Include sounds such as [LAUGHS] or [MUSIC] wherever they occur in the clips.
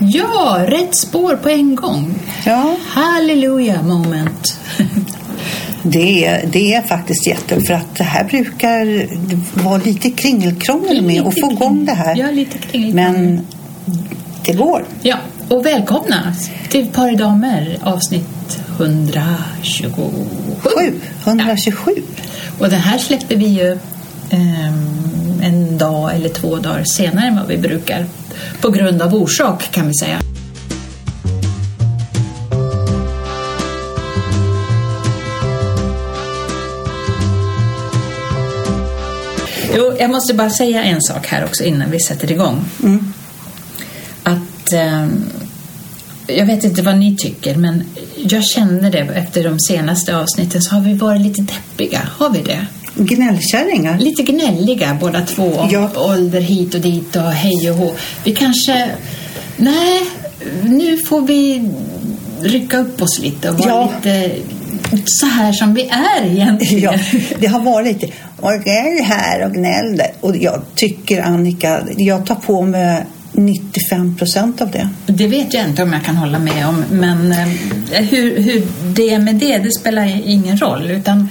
Ja, rätt spår på en gång. Ja, Halleluja moment. det är, det är faktiskt jätte för att det här brukar vara lite kringelkrångel med att få igång det här. Ja, lite. Men det går. Ja, och välkomna till Par damer avsnitt 127. Sju, 127. Och den här släpper vi ju ehm, en dag eller två dagar senare än vad vi brukar. På grund av orsak kan vi säga. Jo, jag måste bara säga en sak här också innan vi sätter igång. Att ehm, jag vet inte vad ni tycker, men jag kände det efter de senaste avsnitten så har vi varit lite deppiga. Har vi det? Gnällkärringar. Lite gnälliga båda två om Ja. ålder hit och dit och hej och hå. Vi kanske... Nej, nu får vi rycka upp oss lite och vara Ja. lite så här som vi är egentligen. Ja, det har varit och gnäll här och gnäll där. Och jag tycker Annika, jag tar på mig 95 procent av det. Det vet jag inte om jag kan hålla med om, men eh, hur, hur det är med det, det spelar ingen roll. Utan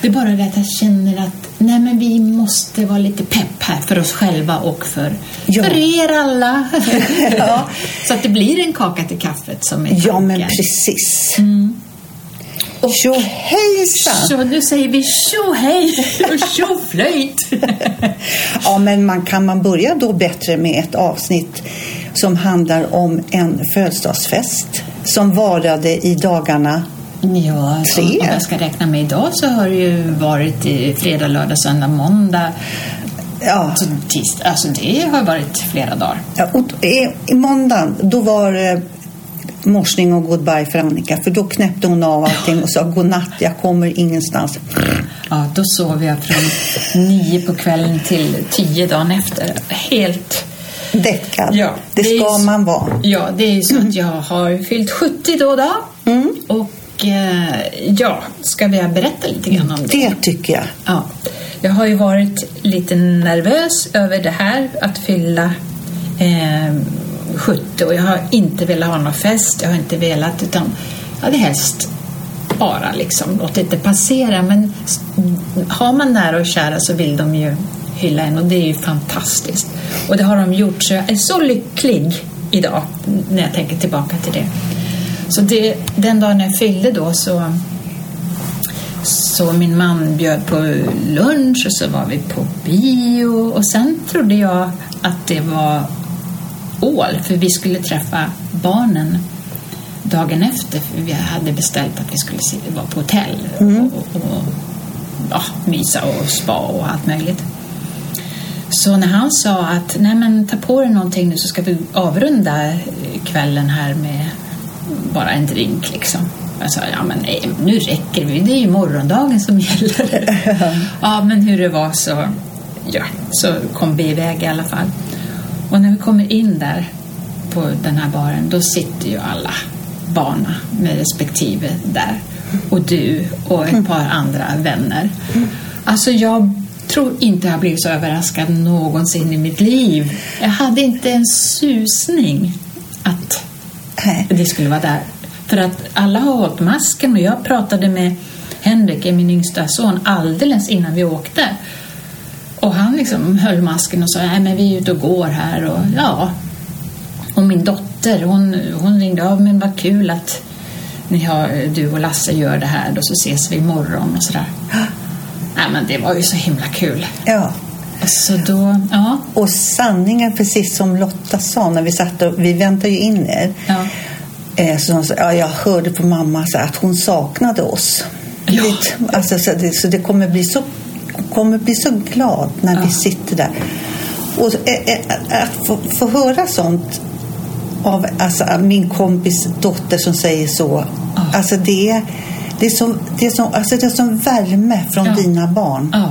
det är bara det att jag känner att nej, men vi måste vara lite pepp här för oss själva och för, Ja. för er alla. [LAUGHS] Ja. Så att det blir en kaka till kaffet som är Ja, men tanken. precis. Mm. Och Tjohejsan! så nu säger vi tjo hej och tjo flöjt. [LAUGHS] Ja, men man, kan man börja då bättre med ett avsnitt som handlar om en födelsedagsfest som varade i dagarna. Ja, Tre. om jag ska räkna med idag så har det ju varit i fredag, lördag, söndag, måndag. Ja, Alltså, tisdag. Alltså det har varit flera dagar. ja, och i, i måndagen då var det morsning och goodbye för Annika för då knäppte hon av allting och sa godnatt, jag kommer ingenstans. Ja, då sov jag från nio på kvällen till tio dagen efter. Helt... Däckad. Ja, det det ska ju- man vara. Ja, det är ju så att jag har fyllt 70 då och då. Mm. Och eh, ja, ska vi berätta lite grann om det? Det tycker jag. Ja, jag har ju varit lite nervös över det här att fylla eh, 70 och jag har inte velat ha någon fest, jag har inte velat utan jag hade helst bara liksom låtit det passera men har man nära och kära så vill de ju hylla en och det är ju fantastiskt. Och det har de gjort så jag är så lycklig idag när jag tänker tillbaka till det. Så det, den dagen jag fyllde då så så min man bjöd på lunch och så var vi på bio och sen trodde jag att det var ål för vi skulle träffa barnen dagen efter för vi hade beställt att vi skulle vara på hotell och, och, och ja, mysa och spa och allt möjligt. Så när han sa att nej men ta på dig någonting nu så ska vi avrunda kvällen här med bara en drink liksom. Jag sa, ja men nej, nu räcker det, det är ju morgondagen som gäller. [LAUGHS] ja, men hur det var så, ja, så kom vi iväg i alla fall. Och när vi kommer in där på den här baren, då sitter ju alla barna med respektive där. Och du och ett par andra vänner. Alltså jag tror inte jag blivit så överraskad någonsin i mitt liv. Jag hade inte en susning att Nej. det skulle vara där. För att alla har hållit masken och jag pratade med Henrik, min yngsta son, alldeles innan vi åkte. Och han liksom höll masken och sa, nej men vi är ute och går här och ja. Och min dotter, hon, hon ringde av, men vad kul att ni har, du och Lasse gör det här, då så ses vi imorgon och sådär. Nej men det var ju så himla kul. Ja. Så då, ja. Och sanningen, precis som Lotta sa när vi satt och vi väntade ju in er. Ja. Eh, så ja, jag hörde på mamma så att hon saknade oss. Ja. Det, alltså, så, det, så det kommer bli så, kommer bli så glad när vi Ja. sitter där. Och eh, eh, att få, få höra sånt av alltså, min kompis dotter som säger så. Ja. Alltså det det är som, det är som, alltså det är som värme från Ja. dina barn. Ja.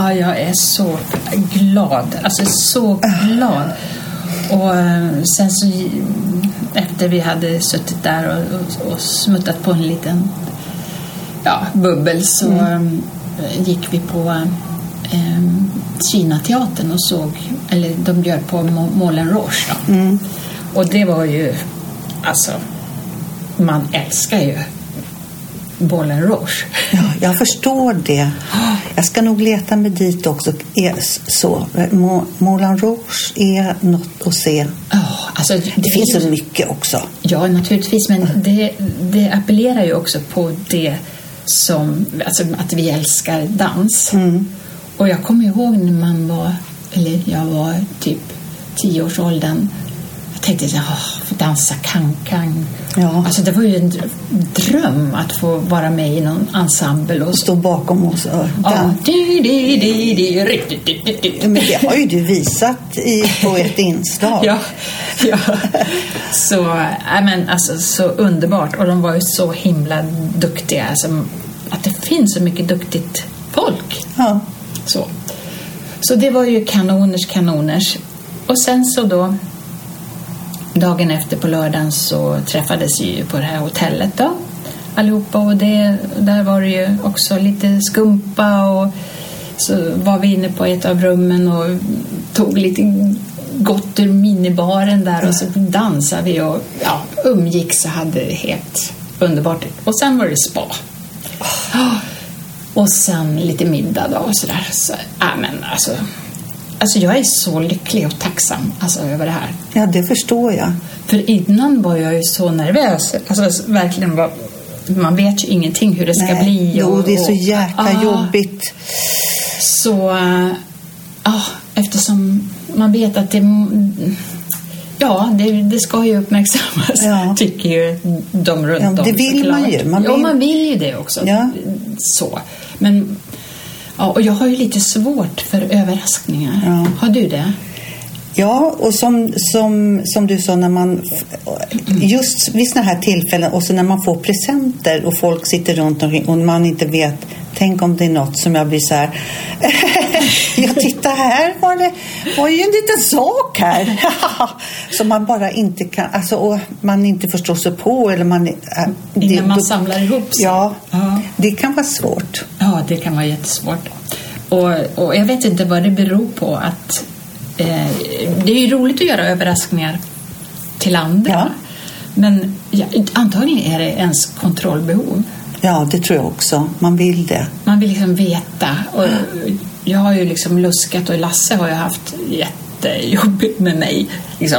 Ja, jag är så glad. Alltså så glad. Och eh, sen så efter vi hade suttit där och, och, och smuttat på en liten ja, bubbel så eh, gick vi på eh, Kinateatern och såg, eller de bjöd på Moulin Rouge då. Och det var ju, alltså, man älskar ju bollen rouge. Ja, jag förstår det. Jag ska nog leta mig dit också. Så. Mo- Moulin Rouge är något att se. Ja, alltså, det, Det finns är så ju- mycket också. Ja, naturligtvis, men det, det appellerar ju också på det som, alltså att vi älskar dans. Mm. Och jag kommer ihåg när man var, eller jag var typ tioårsåldern, jag tänkte så här, "Åh, få dansa cancan. Ja. Alltså det var ju en dr- dröm att få vara med i någon ensemble och Och stå bakom oss. och Ja, di, di, di. Men det har ju du visat i, på ett inslag. [LAUGHS] Ja, ja. Så, äh, men, alltså, så underbart. Och de var ju så himla duktiga. Alltså, att det finns så mycket duktigt folk. Ja. Så. så det var ju kanoners kanoners. Och sen så då dagen efter på lördagen så träffades vi ju på det här hotellet då allihopa och det, där var det ju också lite skumpa och så var vi inne på ett av rummen och tog lite gott ur minibaren där och så dansade vi och ja, umgicks och hade det helt underbart. Och sen var det spa. Och sen lite middag då och sådär. Så, ja, men alltså, alltså jag är så lycklig och tacksam alltså, över det här. ja, det förstår jag. För innan var jag ju så nervös. Alltså verkligen var, man vet ju ingenting hur det ska Nej, bli. Jo, det är så och- jäkla Ah, jobbigt. Så, äh, ja, eftersom man vet att det Ja, det, det ska ju uppmärksammas, Ja. [LAUGHS] tycker ju de runt Ja, om. det vill såklart. man ju. Man Ja, vill- man vill ju det också. Ja. Så. Men, ja, och jag har ju lite svårt för överraskningar. Ja. Har du det? Ja, och som, som, som du sa, när man just vid sådana här tillfällen och så när man får presenter och folk sitter runt omkring och man inte vet, tänk om det är något som jag blir så här, [LAUGHS] [LAUGHS] ja titta här var det var ju en liten sak här. [LAUGHS] som man bara inte kan, alltså och man inte förstår sig på eller man... äh, det- Innan man då- samlar ihop sig? Ja, Ja. det kan vara svårt. Ja, det kan vara jättesvårt. Och, och jag vet inte vad det beror på att eh, det är ju roligt att göra överraskningar till andra. Ja. Men ja, antagligen är det ens kontrollbehov. Ja, det tror jag också. Man vill det. Man vill liksom veta. Och jag har ju liksom luskat och Lasse har ju haft jättejobbigt med mig. Liksom,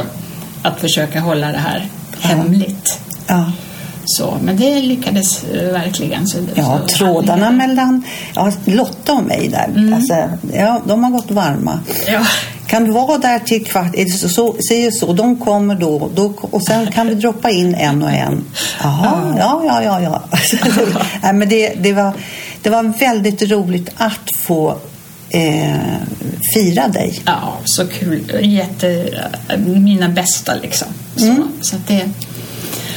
att försöka hålla det här hemligt. Ja. Så, men det lyckades eh, verkligen. Så, Ja, så- trådarna mellan ja, Lotta och mig där, Mm. alltså, ja, de har gått varma. Ja. Kan du vara där till kvart, är det så, så, säger så, de kommer då, då och sen kan vi droppa in en och en. Jaha, ja, ja, ja, ja. [LAUGHS] Nej, men det, det, var, det var väldigt roligt att få eh, fira dig. Ja, så kul. Jätte, mina bästa liksom. Så, Mm. så att det...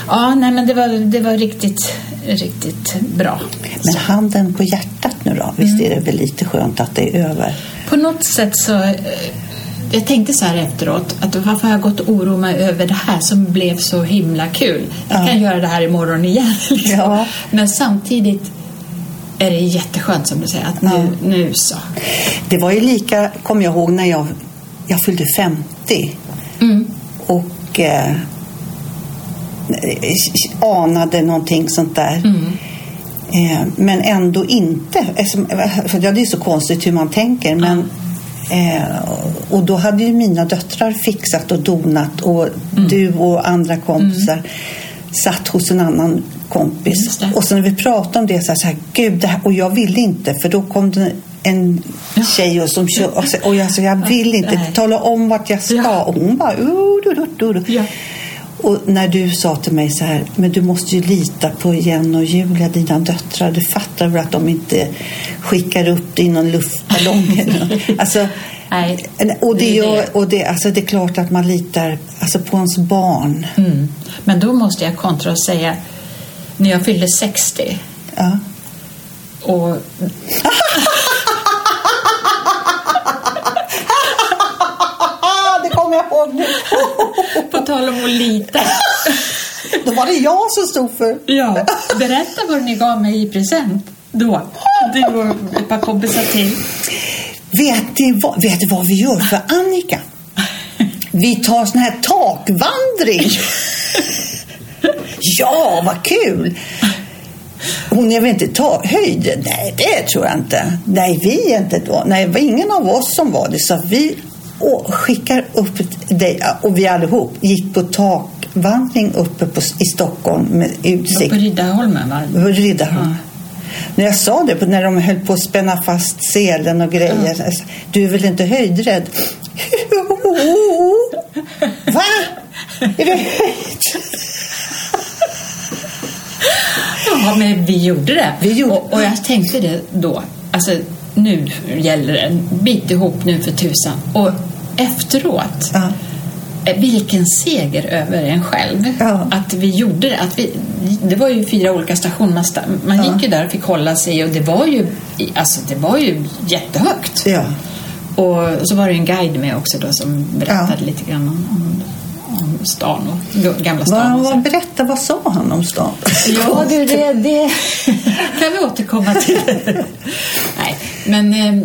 Ja, nej men det var, det var riktigt, riktigt bra. Men Så, handen på hjärtat nu då, visst är det väl lite skönt att det är över? på något sätt så... eh, Jag tänkte så här efteråt, att varför har jag gått och oroat mig över det här som blev så himla kul? Jag Ja. kan göra det här imorgon igen. Liksom. Ja. Men samtidigt är det jätteskönt som du säger, att nu, Ja. nu så. Det var ju lika, kommer jag ihåg, när jag, jag fyllde 50. Mm. och eh, anade någonting sånt där. Mm. Eh, men ändå inte. För det är så konstigt hur man tänker. Men, eh, och då hade ju mina döttrar fixat och donat och Mm. du och andra kompisar satt hos en annan kompis. Och så när vi pratade om det så här, så här gud, här, och jag ville inte för då kom det en tjej och som kör, och, så, och jag sa, jag vill inte tala om vart jag ska. Och hon bara, uh, du, du, du, du. Ja. Och när du sa till mig så här, men du måste ju lita på Jen och Julia, dina döttrar. Du fattar väl att de inte skickar upp dig i någon luftballong? eller något. [LAUGHS] alltså, Nej, och det, det. och det, alltså, det är klart att man litar alltså, på ens barn. Mm. Men då måste jag kontra och säga, när jag fyllde 60 Ja. och [LAUGHS] det kommer jag ihåg nu. [LAUGHS] tal om att lita. Då var det jag som stod för... Ja, berätta vad ni gav mig i present då. Du och ett par kompisar till. Vet du, vad, vet du vad vi gör för Annika? vi tar sån här takvandring. ja, vad kul! Hon är väl inte ta höjden? Nej, det tror jag inte. Nej, vi är inte då. Nej, det var ingen av oss som var det. Så vi och skickar upp dig och vi allihop gick på takvandring uppe på, i Stockholm med utsikt. På Riddarholmen va? På Riddarholmen. När jag sa det, när de höll på att spänna fast selen och grejer. Ja. Du är väl inte höjdrädd? [LAUGHS] Va? Är du höjdrädd? Ja, men vi gjorde det. Vi gjorde... Och, och jag tänkte det då. Alltså, nu gäller det. Bit ihop nu för tusan. Och efteråt. Ja. Vilken seger över en själv. Ja. Att vi gjorde det. Att vi, det var ju fyra olika stationer. Man gick ju där och fick hålla sig och det var ju, alltså, det var ju jättehögt. Ja. Och så var det en guide med också då som berättade Ja. lite grann om, om, om stan och gamla stan. Vad, vad, berätta, vad sa han om stan? Ja, du, det, det [LAUGHS] kan vi återkomma till. [LAUGHS] Nej, men eh,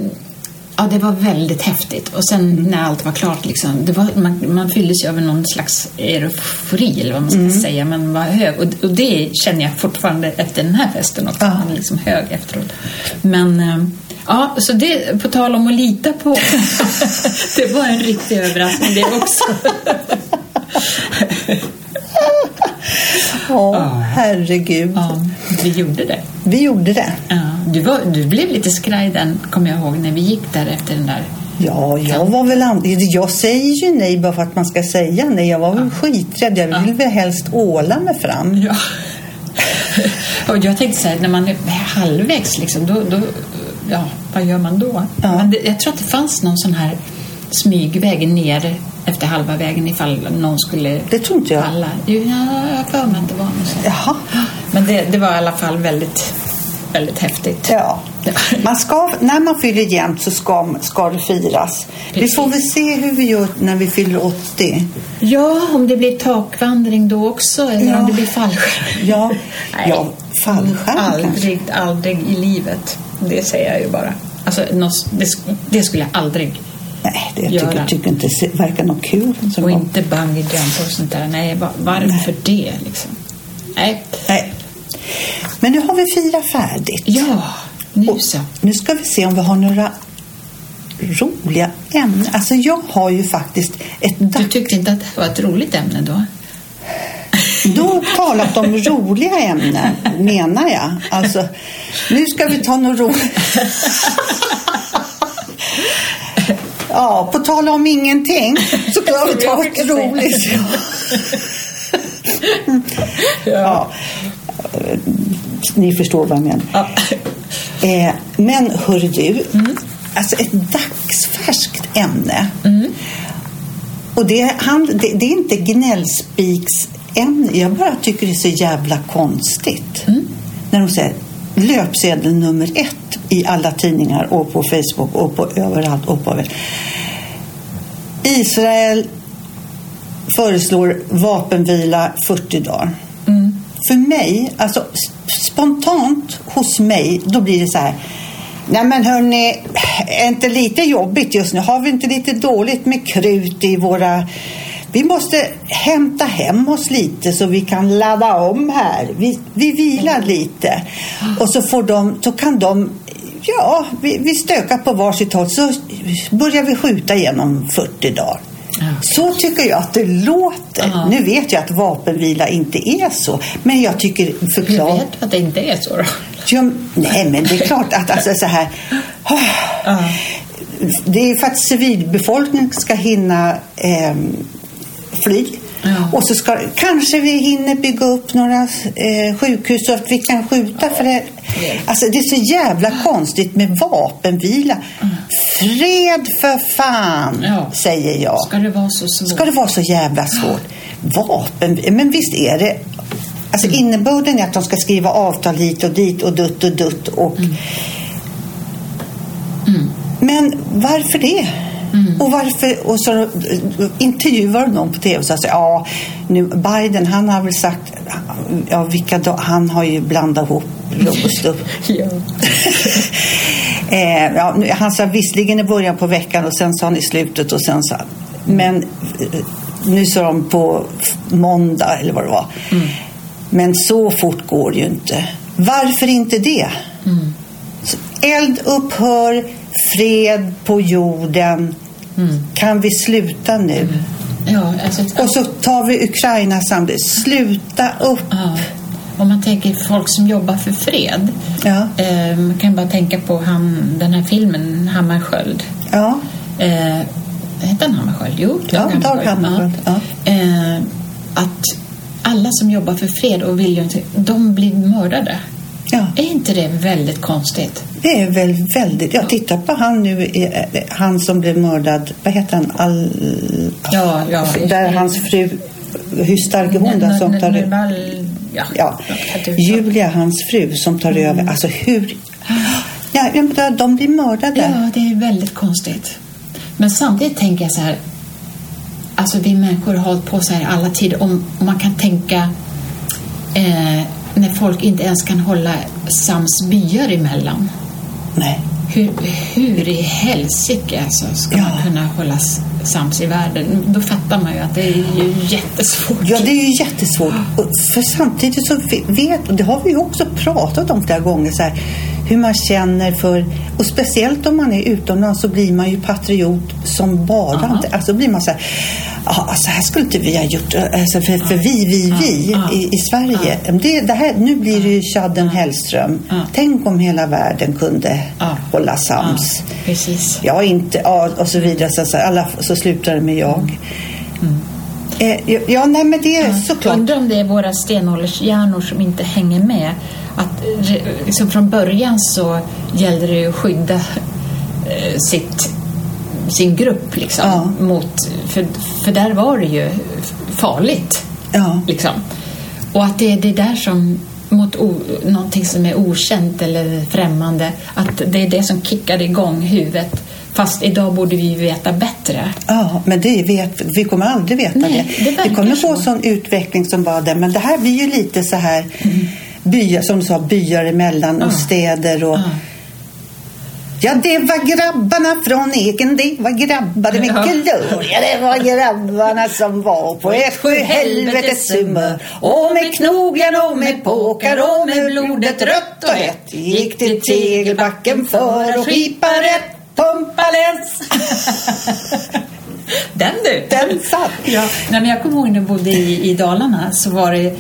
ja, det var väldigt häftigt. Och sen när allt var klart, liksom, det var, man, man fylldes ju av någon slags eufori, eller vad man ska säga. Man var hög. Och, och det känner jag fortfarande efter den här festen också. Ja. Man är liksom hög efteråt. Men eh, ja, så det, på tal om att lita på. [LAUGHS] det var en riktig överraskning det också. [LAUGHS] Ja, herregud. ja, vi gjorde det. Vi gjorde det. Ja, du, var, du blev lite skraj den, kommer jag ihåg, när vi gick där efter den där. Ja, jag var väl and... Jag säger ju nej bara för att man ska säga nej. Jag var väl skiträdd. Jag vill väl helst åla mig fram. Ja. och jag tänkte så här, när man är halvvägs, liksom, då, då, ja, vad gör man då? Ja. Men det, jag tror att det fanns någon sån här smygväg ner efter halva vägen ifall någon skulle Det tror inte jag. falla. Jo, ja, jag har för mig att det var något sånt. Jaha. Men det, det var i alla fall väldigt, väldigt häftigt. Ja. Man ska, när man fyller jämnt så ska, ska det firas. Vi Precis. får väl se hur vi gör när vi fyller 80. Ja, om det blir takvandring då också eller Ja. om det blir fallskärm. Ja, [LAUGHS] Nej, ja fallskärm kanske. aldrig, aldrig i livet. Det säger jag ju bara. Alltså, det, sk- det skulle jag aldrig. Nej, det jag Göra. tycker, tycker inte det verkar något kul. Och inte bungee jump och sånt där. Nej, va- varför det liksom? Nej. Nej. Men nu har vi firat färdigt. Ja, nu Och så. nu ska vi se om vi har några roliga ämnen. Alltså jag har ju faktiskt ett Du tyckte inte att det var ett roligt ämne då? Då talat om roliga ämnen, menar jag. Alltså, nu ska vi ta något roligt. Ja, på tal om ingenting så kan vi ta ett roligt. Ja. Ni förstår vad jag menar. Ja. [LAUGHS] Eh, men hörru du, alltså ett dagsfärskt ämne. Och det, han, det, det är inte gnällspiksämne. Jag bara tycker det är så jävla konstigt. När de säger löpsedel nummer ett i alla tidningar och på Facebook och på överallt. Och på, Israel föreslår vapenvila 40 dagar. För mig, alltså spontant hos mig, då blir det så här. Nej men hörni, är inte lite jobbigt just nu? Har vi inte lite dåligt med krut i våra... Vi måste hämta hem oss lite så vi kan ladda om här. Vi, vi vilar lite. Och så, får de, så kan de... Ja, vi, vi stökar på varsitt håll så börjar vi skjuta igenom 40 dagar. Så tycker jag att det låter. Ja. Nu vet jag att vapenvila inte är så, men jag tycker Hur förklara... vet du att det inte är så då? Ja, nej, men det är klart att alltså, så här... Ja. Det är för att civilbefolkningen ska hinna eh, fly. Ja. Och så ska, kanske vi hinner bygga upp några eh, sjukhus så att vi kan skjuta. För det, alltså, det är så jävla konstigt med vapenvila. Fred för fan, Ja. säger jag. Ska det vara så svårt? Ska det vara så jävla svårt? Vapen, men visst är det. Alltså innebörden är att de ska skriva avtal hit och dit och dutt och dutt. Och... Men varför det? Och varför, och så intervjuar de någon på tv och så, ja, nu Biden han har väl sagt, ja vilka han har ju blandat ihop rost upp. [LAUGHS] Ja. [LAUGHS] Eh, ja, han sa visserligen i början på veckan och sen sa han i slutet och sen sa Men eh, nu sa de på måndag eller vad det var. Men så fort går det ju inte. Varför inte det? Så Eld upphör, fred på jorden. Kan vi sluta nu? Ja, alltså, Och så tar vi Ukraina samtidigt. Sluta upp. ja. Om man tänker folk som jobbar för fred. Ja. Eh, man kan bara tänka på han, den här filmen Hammarskjöld. Ja. Eh, hette han Hammarskjöld? Jo, Ja, Dag Hammarskjöld, ja. Eh, att alla som jobbar för fred och vill de blir mördade. Ja. Är inte det väldigt konstigt? Det är väl väldigt... Jag tittar på han nu, eh, han som blev mördad. Vad heter han? All... Ja, ja. Där hans fru... Hur stark är hon då som tar ja. Ja, Julia, hans fru, som tar över. Alltså hur... Ja, de blir mördade. Ja, det är väldigt konstigt. Men samtidigt tänker jag så här. Alltså vi människor har hållit på så här alla tider. Om, om man kan tänka eh, när folk inte ens kan hålla sams byar emellan. Nej. Hur, hur i helsike alltså ska Ja. man kunna hålla sams i världen? Då fattar man ju att det är ju jättesvårt. Ja, det är ju jättesvårt. För samtidigt så vet, och det har vi ju också pratat om flera gånger, så här, hur man känner för, och speciellt om man är utomlands så blir man ju patriot som bara inte, alltså blir man så här, ja, alltså här skulle inte vi ha gjort, alltså för, för vi, vi, vi i, i Sverige. Det, det här, nu blir det ju Chadden Hellström. Tänk om hela världen kunde hålla sams. Ja, precis. Ja, inte, ja, och så vidare. Så, så, alla, så slutar det med jag. Eh, ja, ja, nej men det är såklart. Undrar om det är våra stenåldershjärnor som inte hänger med. Att liksom från början så gällde det att skydda eh, sitt, sin grupp liksom. Ja. Mot, för, för där var det ju farligt. Ja. Liksom. Och att det är det där som mot o, någonting som är okänt eller främmande. Att det är det som kickar igång huvudet. Fast idag borde vi veta bättre. Ja, men det vet vi. kommer aldrig veta Nej, det. det vi kommer få så. sån utveckling som bara det. Men det här blir ju lite så här byar, som du sa, byar emellan och Ja. städer och Ja. Ja, det var grabbarna från Eken, det var grabbar med Ja. gloria. Det var grabbarna som var på ett sjuhelvetes humör. Och med knogjärn och med påkar och med blodet rött och hett gick till tegelbacken för att skipa rätt pumpalens. [LAUGHS] Den du! Den satt. Ja. Nej, men jag kommer ihåg när jag bodde i, i Dalarna så var det,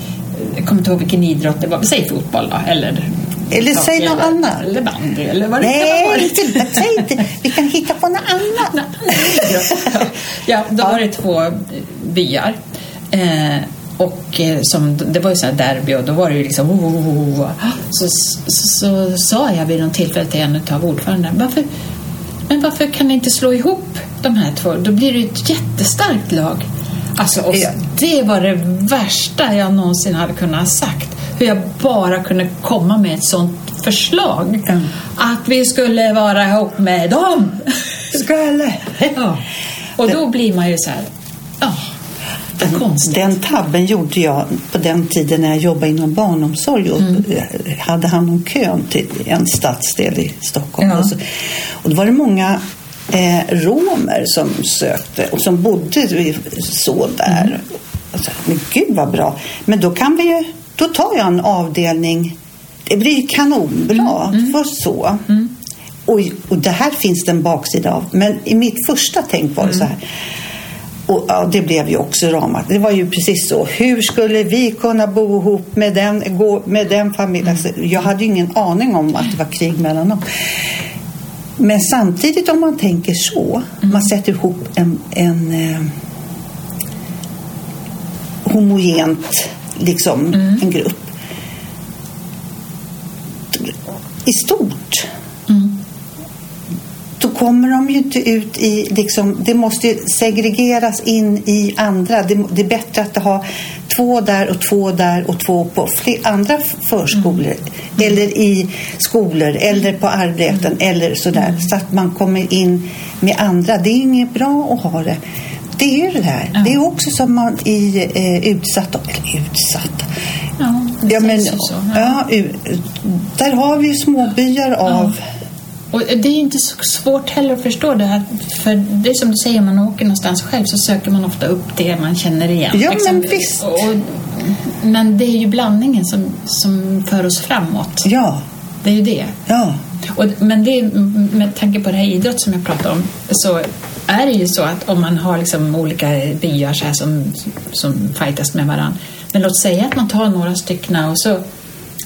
jag kommer inte ihåg vilken idrott det var, säg fotboll då, eller Eller säg något annat. Eller bandy eller vad det kan Nej, vara. inte, säg inte. Vi kan hitta på något annat. Ja, då var det två byar. Eh, och eh, som, det var ju så här derby och då var det ju liksom oh, oh, oh, oh. Så, så, så sa jag vid något tillfälle till en av ordförandena varför, men varför kan ni inte slå ihop de här två? Då blir det ju ett jättestarkt lag. Alltså, och. Det var det värsta jag någonsin hade kunnat ha sagt. Hur jag bara kunde komma med ett sånt förslag. Mm. Att vi skulle vara ihop med dem. Skulle. Ja. Och då blir man ju så här, ja, konstigt. Den tabben gjorde jag på den tiden när jag jobbade inom barnomsorg och Mm. hade hand om kön till en stadsdel i Stockholm. Ja. Och, så, och då var det många eh, romer som sökte och som bodde så där. Mm. Och så, men gud vad bra. Men då kan vi ju, då tar jag en avdelning. Det blir kanonbra. Mm. För så. Och, och det här finns det en baksida av. Men i mitt första tänk var det så här. Och ja, det blev ju också ramat. Det var ju precis så. Hur skulle vi kunna bo ihop med den, gå med den familjen? Alltså, jag hade ju ingen aning om att det var krig mellan dem. Men samtidigt om man tänker så, man sätter ihop en, en eh, homogent, liksom, en grupp. I stort då kommer de ju inte ut i... Liksom, det måste ju segregeras in i andra. Det, det är bättre att ha två där och två där och två på andra förskolor. Eller i skolor eller på arbeten eller sådär. Så att man kommer in med andra. Det är inget bra att ha det. Det är det här. Ja. Det är också som man i eh, utsatta... Eller utsatta. Ja, Ja, men, ju så. ja, u- där har vi ju småbyar av Och det är inte så svårt heller att förstå det här. För det är som du säger, om man åker någonstans själv så söker man ofta upp det man känner igen. Ja, liksom. men visst. Och, men det är ju blandningen som, som för oss framåt. Ja, Det är ju det. ja. Och, men det, med tanke på det här idrott som jag pratade om så är det ju så att om man har liksom olika byar så här som, som fightas med varandra. Men låt säga att man tar några stycken och så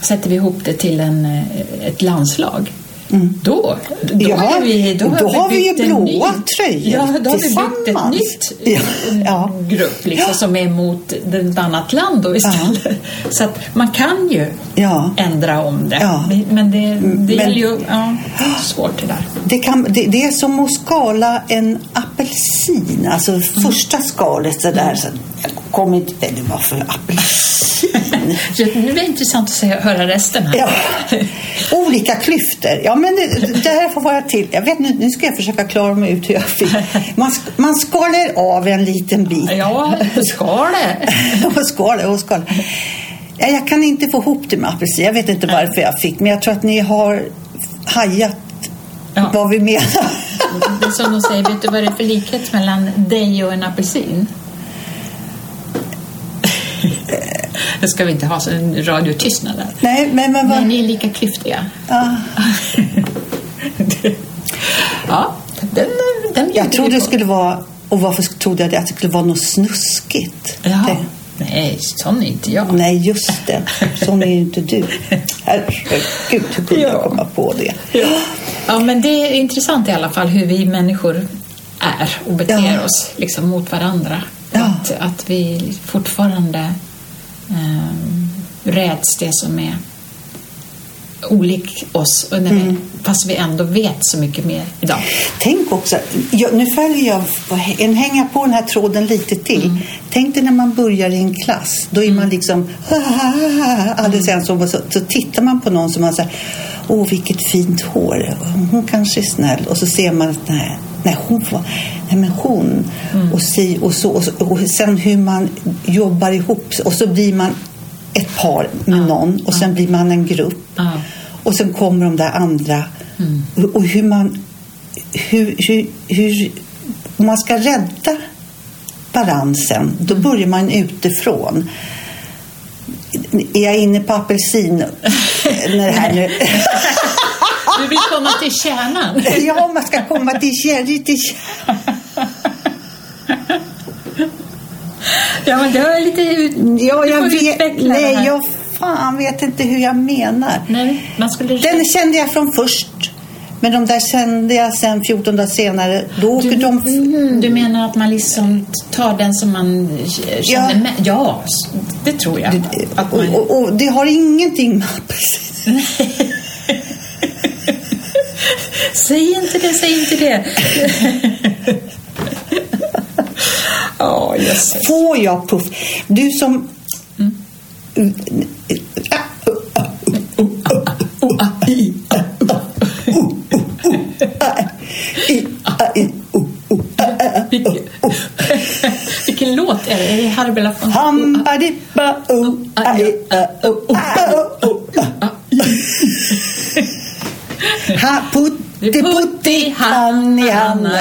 sätter vi ihop det till en, ett landslag. Då, då, Ja, är vi, då, då har vi ju en blåa ny- tröjor Ja, då har vi byggt ett tillsammans. nytt Ja, eh, ja. grupp liksom, som är mot ett annat land då istället. Så att man kan ju Ja. ändra om det. Ja. Men det, det Men- gäller ju... Ja, svårt det där. Det, kan, det, det är som att skala en apelsin. Alltså första skalet så där. Så, kommer inte... Det var för apelsin. [LAUGHS] Nu är det intressant att se, höra resten här. Ja. Olika klyftor. Ja, men det, det här får vara till. Jag vet nu, nu ska jag försöka klara mig ut hur jag fick. Man, man skalar av en liten bit. Ja, ska det? [LAUGHS] skalar och skalar. Ja, jag kan inte få ihop det med apelsin. Jag vet inte varför jag fick. Men jag tror att ni har hajat Ja. vad vi menar. Det är som de säger, vet du vad det är för likhet mellan dig och en apelsin? Ska vi inte ha så en radiotystnad där. Nej, men, men vad... Men ni är lika klyftiga. Ja. [LAUGHS] Ja, den, den Jag trodde det skulle vara... Och varför trodde jag det? Att det skulle vara något snuskigt. Ja. Det- Nej, sån är inte jag. Nej, just det. Sån är ju inte du. Herregud, hur kunde jag Ja. komma på det? Ja. ja, men det är intressant i alla fall hur vi människor är och beter Ja. oss liksom mot varandra. Ja. Att, att vi fortfarande räds det som är olik oss och när Mm. vi, fast vi ändå vet så mycket mer idag. Tänk också, jag, nu följer jag, en hänga på den här tråden lite till. Tänk dig när man börjar i en klass. Då är man liksom alldeles ensam och så, så tittar man på någon som man säger Åh, vilket fint hår. Hon kanske är snäll. Och så ser man att nej, nej hon var, nej men hon. Och, si, och, så, och, så, och sen hur man jobbar ihop. Och så blir man ett par med någon och sen blir man en grupp. Ja. Och sen kommer de där andra. Och, och hur man... Hur, hur, hur, om man ska rädda balansen, då börjar man utifrån. Är jag inne på apelsin? [LAUGHS] det här nu? [LAUGHS] Du vill komma till kärnan. ja, man ska komma till kärlek. Till kär- Ja, men det var lite... Ja, jag vet. det Nej, jag fan vet inte hur jag menar. Nej, man skulle... Den kände jag från först. Men de där kände jag sen 14 dagar senare. Då åker Du, de... mm, du menar att man liksom tar den som man känner Ja. med? Ja, det tror jag. Och, man... och, och det har ingenting med [LAUGHS] apelsin Säg inte det, säg inte det. Ja, jösses. Får jag puff? Du som... Vilken, vilken låt är det? Är det Harbela von... Hambadippa, oh, aj, ah, oh, ah, oh, ah. Ha, putti, putti, han i Hanna.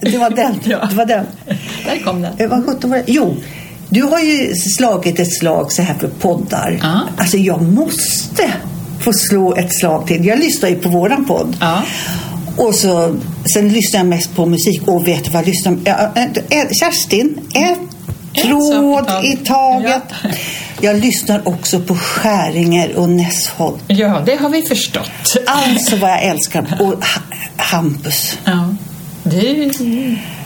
Det var den. [LAUGHS] Det var den. Där kom den. Vad sjutton var det? Jo, du har ju slagit ett slag så här för poddar. Ja. Alltså jag måste få slå ett slag till. Jag lyssnar ju på våran podd. Ja. Och så, sen lyssnar jag mest på musik. Och vet du vad jag lyssnar äh, Kerstin, ett tråd sak i i taget. Jag lyssnar också på Skäringer och Näsholt. Ja, det har vi förstått. Alltså vad jag älskar. Och Ha- Hampus. Ja. Du,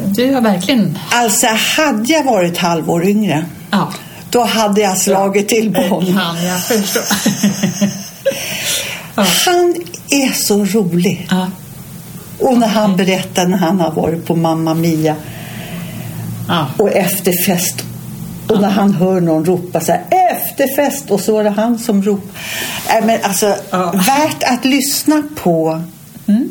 du har verkligen... Alltså hade jag varit halvår yngre. Ja. Då hade jag slagit till på honom. Kan jag förstå. [LAUGHS] ja. Han är så rolig. Ja. Och när han berättar när han har varit på Mamma Mia och efterfest. Och när han hör någon ropa så här efterfest och så är det han som ropar. Nej, men alltså, Ja. värt att lyssna på Mm.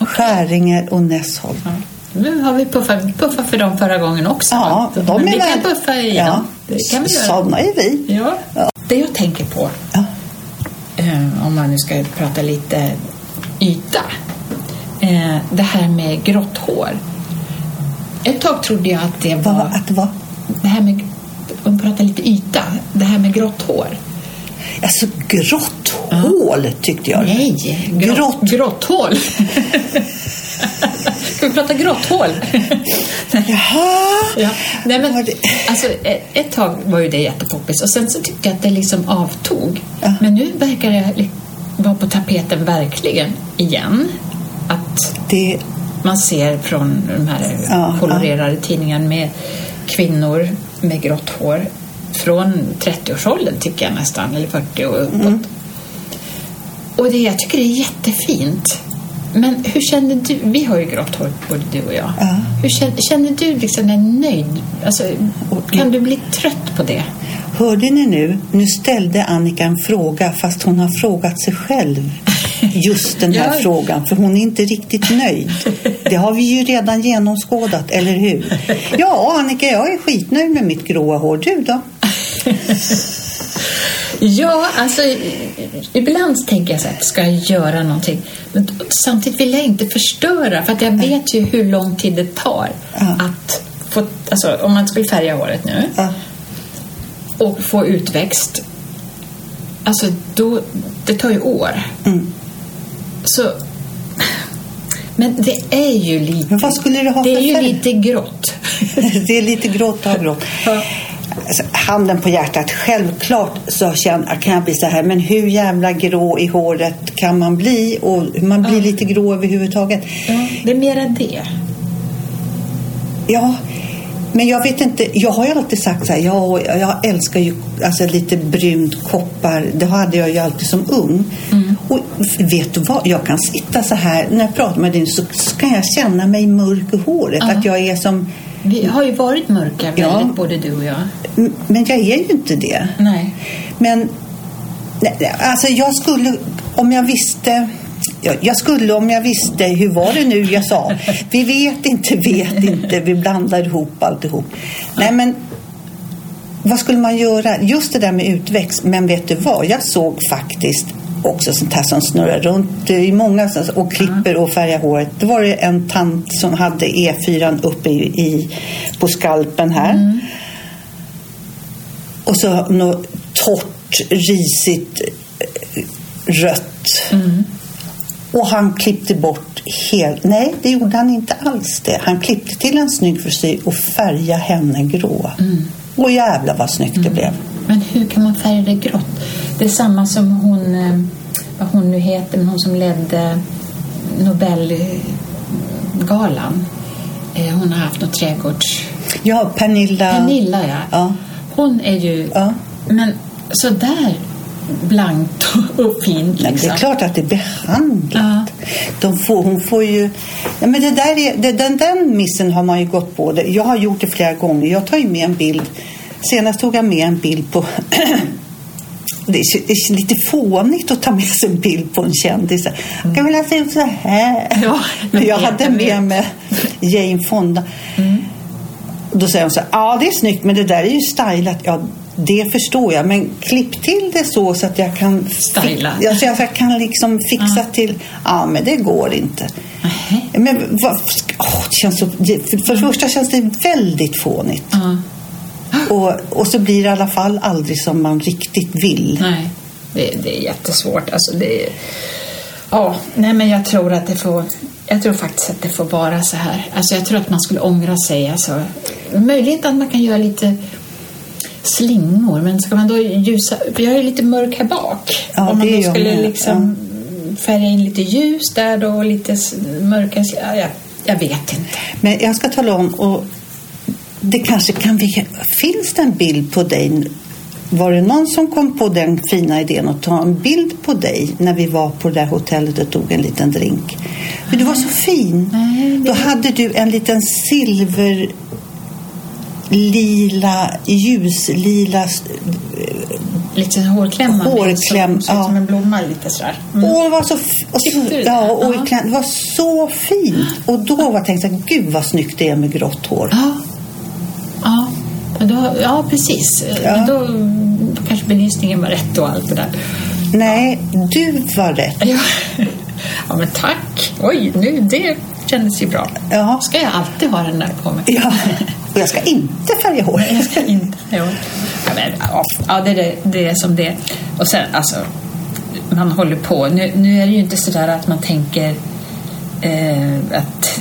Skäringer och Näsholm. Ja. Nu har vi puffat, puffat för dem förra gången också. Ja, Men de vi är kan puffa igen. Ja, Det kan vi göra. Sådana är vi. Ja. Ja. Det jag tänker på, Ja. eh, om man nu ska prata lite yta. Eh, det här med grått hår. Ett tag trodde jag att det var... Vad, att vad? Det här med... Vi pratar lite yta. Det här med grått hår. Alltså grått hål tyckte jag. Nej, Grått. grått, grått hål. [LAUGHS] Ska vi prata grått hål? Jaha. Ja. Nej, men, alltså, ett tag var ju det jättepoppis och sen så tyckte jag att det liksom avtog. Ja. Men nu verkar det vara på tapeten verkligen igen. Att Det, man ser från de här Ja, kolorerade tidningarna med kvinnor med grått hår från 30-årsåldern tycker jag nästan, eller 40 och uppåt. Mm. Och det, jag tycker det är jättefint. Men hur känner du? Vi har ju grått hår, både du och jag. Ja. Hur känner, känner du liksom dig nöjd? Alltså, kan du bli trött på det? hörde ni nu? Nu ställde Annika en fråga fast hon har frågat sig själv just den här Ja. frågan för hon är inte riktigt nöjd. Det har vi ju redan genomskådat, eller hur? Ja, Annika, jag är skitnöjd med mitt gråa hår. Du då? Ja, alltså ibland tänker jag så här, ska jag göra någonting? Men samtidigt vill jag inte förstöra för att jag vet ju hur lång tid det tar Ja. att få, alltså om man skulle färga håret nu Ja. och få utväxt. Alltså då, det tar ju år. Mm. Så, men det är ju lite, Men vad skulle du ha det är ju lite grått. [LAUGHS] Det är lite grått och grått. Ja. Alltså, handen på hjärtat, självklart så känner, kan jag bli så här, men hur jävla grå i håret kan man bli? Och man blir lite grå överhuvudtaget. Ja, det är mera det. Ja, men jag vet inte. Jag har ju alltid sagt så här, jag, jag älskar ju alltså, lite brunt koppar. Det hade jag ju alltid som ung. Och vet du vad? Jag kan sitta så här, när jag pratar med dig så, så kan jag känna mig mörk i håret. Ja. Att jag är som, Vi har ju varit mörka väldigt, Ja. både du och jag. men jag är ju inte det. Nej. Men alltså jag skulle, om jag visste jag, jag skulle om jag visste, hur var det nu jag sa? Vi vet inte, vet inte, vi blandar ihop alltihop. Nej men, vad skulle man göra? Just det där med utväxt, men vet du vad? Jag såg faktiskt också sånt här som snurrar runt i många och klipper och färgar håret. Det var det en tant som hade E4 uppe i, i, på skalpen här. Och så något torrt, risigt, eh, rött. rött. Och han klippte bort helt... Nej, det gjorde han inte alls det. Han klippte till en snygg frisyr och färgade henne grå. Och jävlar vad snyggt det blev. Men hur kan man färga det grått? Det är samma som hon, eh, vad hon nu heter, men hon som ledde Nobelgalan. Eh, Hon har haft något trädgårds... Ja, Pernilla... Pernilla, ja. Ja. Hon är ju... Ja. Men så där blankt och fint men det liksom. är klart att det är behandlat. Ja. De får, hon får ju... Ja, men det där är, det, den, den missen har man ju gått på. Jag har gjort det flera gånger. Jag tar ju med en bild. Senast tog jag med en bild på... [CLEARS THROAT] det, är, lite fånigt att ta med sig en bild på en kändis. Jag kan vilja se ut så här. Ja, men jag hade med mig Jane Fonda. Då säger hon så här, ja det är snyggt men det där är ju stylat. Ja, det förstår jag. Men klipp till det så, så att jag kan... Styla. Ja, så jag kan liksom fixa till... Ja, men det går inte. Nähä. Men vad... åh, det känns så, för, det första känns det väldigt fånigt. Ja. Och, och så blir det i alla fall aldrig som man riktigt vill. Nej, det, det är jättesvårt. Alltså det. Ja, nej men jag tror att det får... Jag tror faktiskt att det får vara så här. Alltså jag tror att man skulle ångra sig. Alltså, möjligt att man kan göra lite slingor, men ska man då ljusa För jag är lite mörk här bak. Ja, Om man då skulle med. liksom färga in lite ljus där då och lite mörka... Ja, jag, jag vet inte. Men jag ska tala om, och det kanske kan vi... Finns det en bild på dig? Var det någon som kom på den fina idén att ta en bild på dig när vi var på det där hotellet och tog en liten drink? För du var så fin. Nej, det- Då hade du en liten silver lila, ljuslila Lite hårklämma. Hårkläm, Som, ja. som en blomma lite sådär. Mm. Åh, det var så, och så, ja, och Ja. klän- det var så fint. Och då var jag tänkt här, gud vad snyggt det är med grått hår. Ja, ja, då, ja precis. Ja. Men då, då kanske belysningen var rätt och allt det där. Nej, du var rätt. Ja. [LAUGHS] Ja, men tack! Oj, nu det kändes ju bra. Ja. Ska jag alltid ha den där på mig? Ja, [LAUGHS] och jag ska inte färga hår. Jag ska inte. Jo. Ja, men, ja, det, är det, det är som det är. Och sen, alltså, man håller på. Nu, nu är det ju inte så där att man tänker eh, att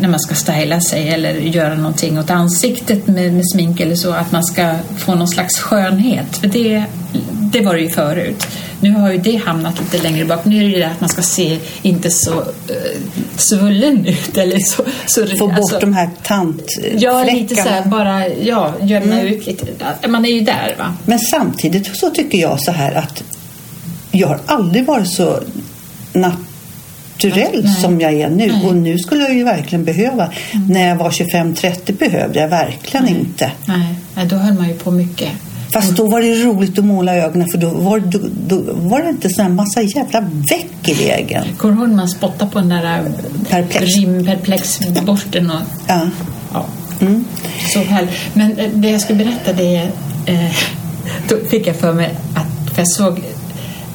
när man ska styla sig eller göra någonting åt ansiktet med, med smink eller så, att man ska få någon slags skönhet. För det, det var det ju förut. Nu har ju det hamnat lite längre bak. Nu är det ju det att man ska se inte så uh, svullen ut. Eller så, så, Få bort alltså- de här tantfläckarna. Ja, lite så här, bara ja, gömma ut lite. Man är ju där va. Men samtidigt så tycker jag så här att jag har aldrig varit så naturell Nej. som jag är nu. Nej. Och nu skulle jag ju verkligen behöva. När jag var 25-30 behövde jag verkligen inte. Nej, nej, då höll man ju på mycket. Fast då var det roligt att måla ögonen för då var, då, då var det inte sån här massa jävla väck i vägen. Kommer du ihåg när man spottade på den där äh, Perplex. rimperplexborsten? Och, Ja. ja, Mm. så här. Men eh, det jag ska berätta det är, eh, [LAUGHS] då fick jag för mig att, för jag såg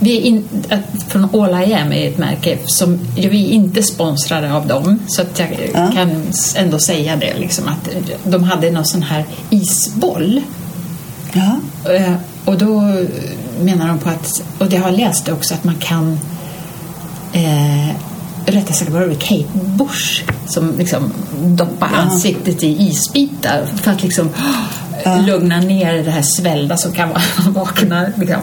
vi är in, att, från All I Am är ett märke som vi är inte sponsrade av dem så att jag Ja. kan ändå säga det liksom att de hade någon sån här isboll Ja. Eh, Och då menar de på att, och det har jag läst också, att man kan eh, rättare sagt var det Kate Bush som liksom doppar Ja. ansiktet i isbitar för att liksom [GASPS] Ja. lugna ner det här svällda som kan [LAUGHS] vaknar. Liksom.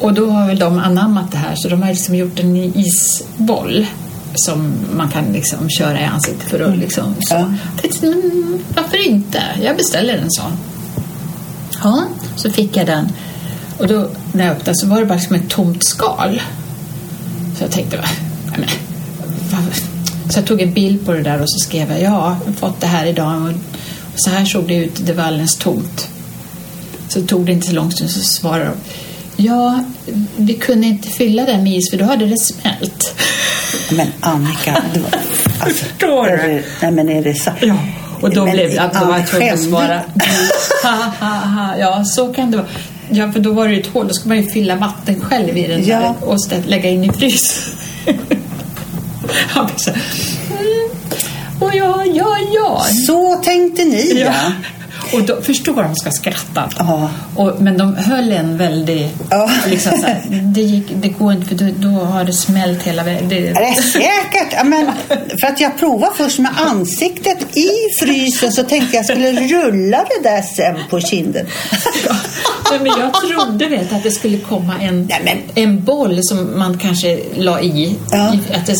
Och då har väl de anammat det här så de har liksom gjort en isboll som man kan liksom köra i ansiktet för att liksom så. Ja. Tänkte, men varför inte? Jag beställer en sån. Ja, så fick jag den. Och då när jag öppnade så var det bara som ett tomt skal. Så jag tänkte, men, så jag tog en bild på det där och så skrev jag, ja, jag har fått det här idag. Och så här såg det ut, det var alldeles tomt. Så tog det inte så lång stund så svarade de, ja, vi kunde inte fylla den med is för då hade det smält. Men Annika, du, alltså, Förstår du? det- Nej men är det så? Ja, och då Men blev jag, då var jag Annika, tvungen att svara. [LAUGHS] ha, ha, ha. Ja, så kan det vara. Ja, för då var det ju ett hål. Då ska man ju fylla vatten själv i den Ja. där och stä- lägga in i frys. Han blev så mm. Och ja, ja, ja. Så tänkte ni ja. ja. Och då förstår de ska skratta. Ja. Och, men de höll en väldigt... Ja. Liksom här, det, gick, det går inte för då, då har det smält hela vägen. Det, Är det säkert? Ja, men för att jag provade först med ansiktet i frysen så tänkte jag skulle rulla det där sen på kinden. Ja, men jag trodde vet, att det skulle komma en, Nej, men- en boll som man kanske la i. Ja. i att det,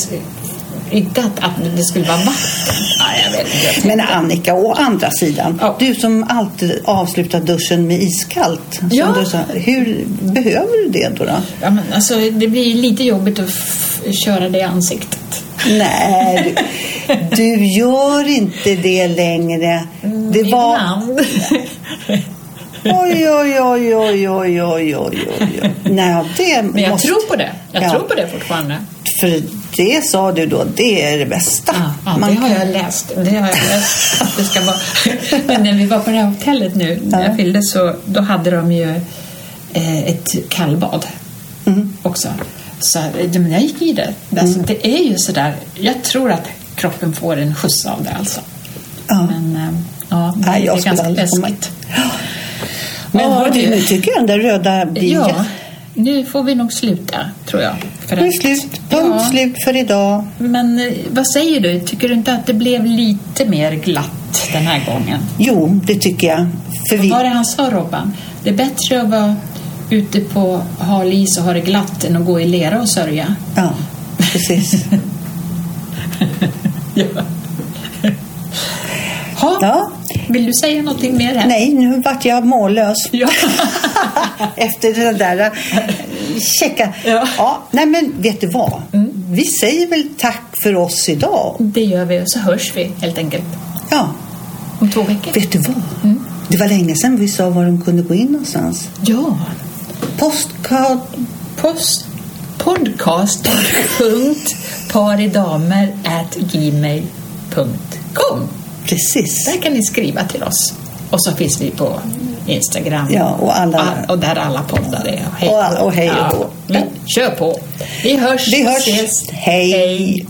inte att, att det skulle vara vatten. Ja, jag vet inte. Men Annika, å andra sidan, Ja. du som alltid avslutar duschen med iskallt. Som Ja. du sa, hur behöver du det då? då? Ja, men alltså, det blir lite jobbigt att köra det i ansiktet. Nej, du, du gör inte det längre. Det var... Ibland. Oj, oj, oj, oj, oj, oj, oj, oj. Nej, det Men jag måste... tror på det. Jag Ja. tror på det fortfarande. För det sa du då, det är det bästa. Ja, ja, Man det har jag läst. Det har jag läst det ska vara. [LAUGHS] Men när vi var på det här hotellet nu, när Ja. jag fyllde, så då hade de ju eh, ett kallbad Mm. också. Så ja, men jag gick i det. Alltså, det är ju sådär, jag tror att kroppen får en skjuts av det alltså. Ja. Men eh, ja, det, Nej, det jag är ganska läskigt. Men hör du, nu tycker jag den där röda blir Ja, nu får vi nog sluta, tror jag. För att- slut. Punkt Ja. slut för idag. Men eh, vad säger du? Tycker du inte att det blev lite mer glatt den här gången? Jo, det tycker jag. För vi... Vad var det han sa, Robban? Det är bättre att vara ute på hal is och ha det glatt än att gå i lera och sörja. Ja, precis. [LAUGHS] ja. ha, Ja. Vill du säga någonting mer här? Nej, nu vart jag mållös. Ja. [LAUGHS] Efter det där checka. Ja. Ja, nej men vet du vad? Vi säger väl tack för oss idag. Det gör vi och så hörs vi helt enkelt Ja, om två veckor. vet du vad? Det var länge sedan vi sa var de kunde gå in någonstans. Ja, Postkard... post podcast.paridamer.gmail.com Precis. Där kan ni skriva till oss. Och så finns vi på Instagram. Ja, och alla- Ah, Och där alla poddar är. Hej Och och hej och ja. hå. Vi, kör på. Vi hörs Vi hörs. ses. Hej.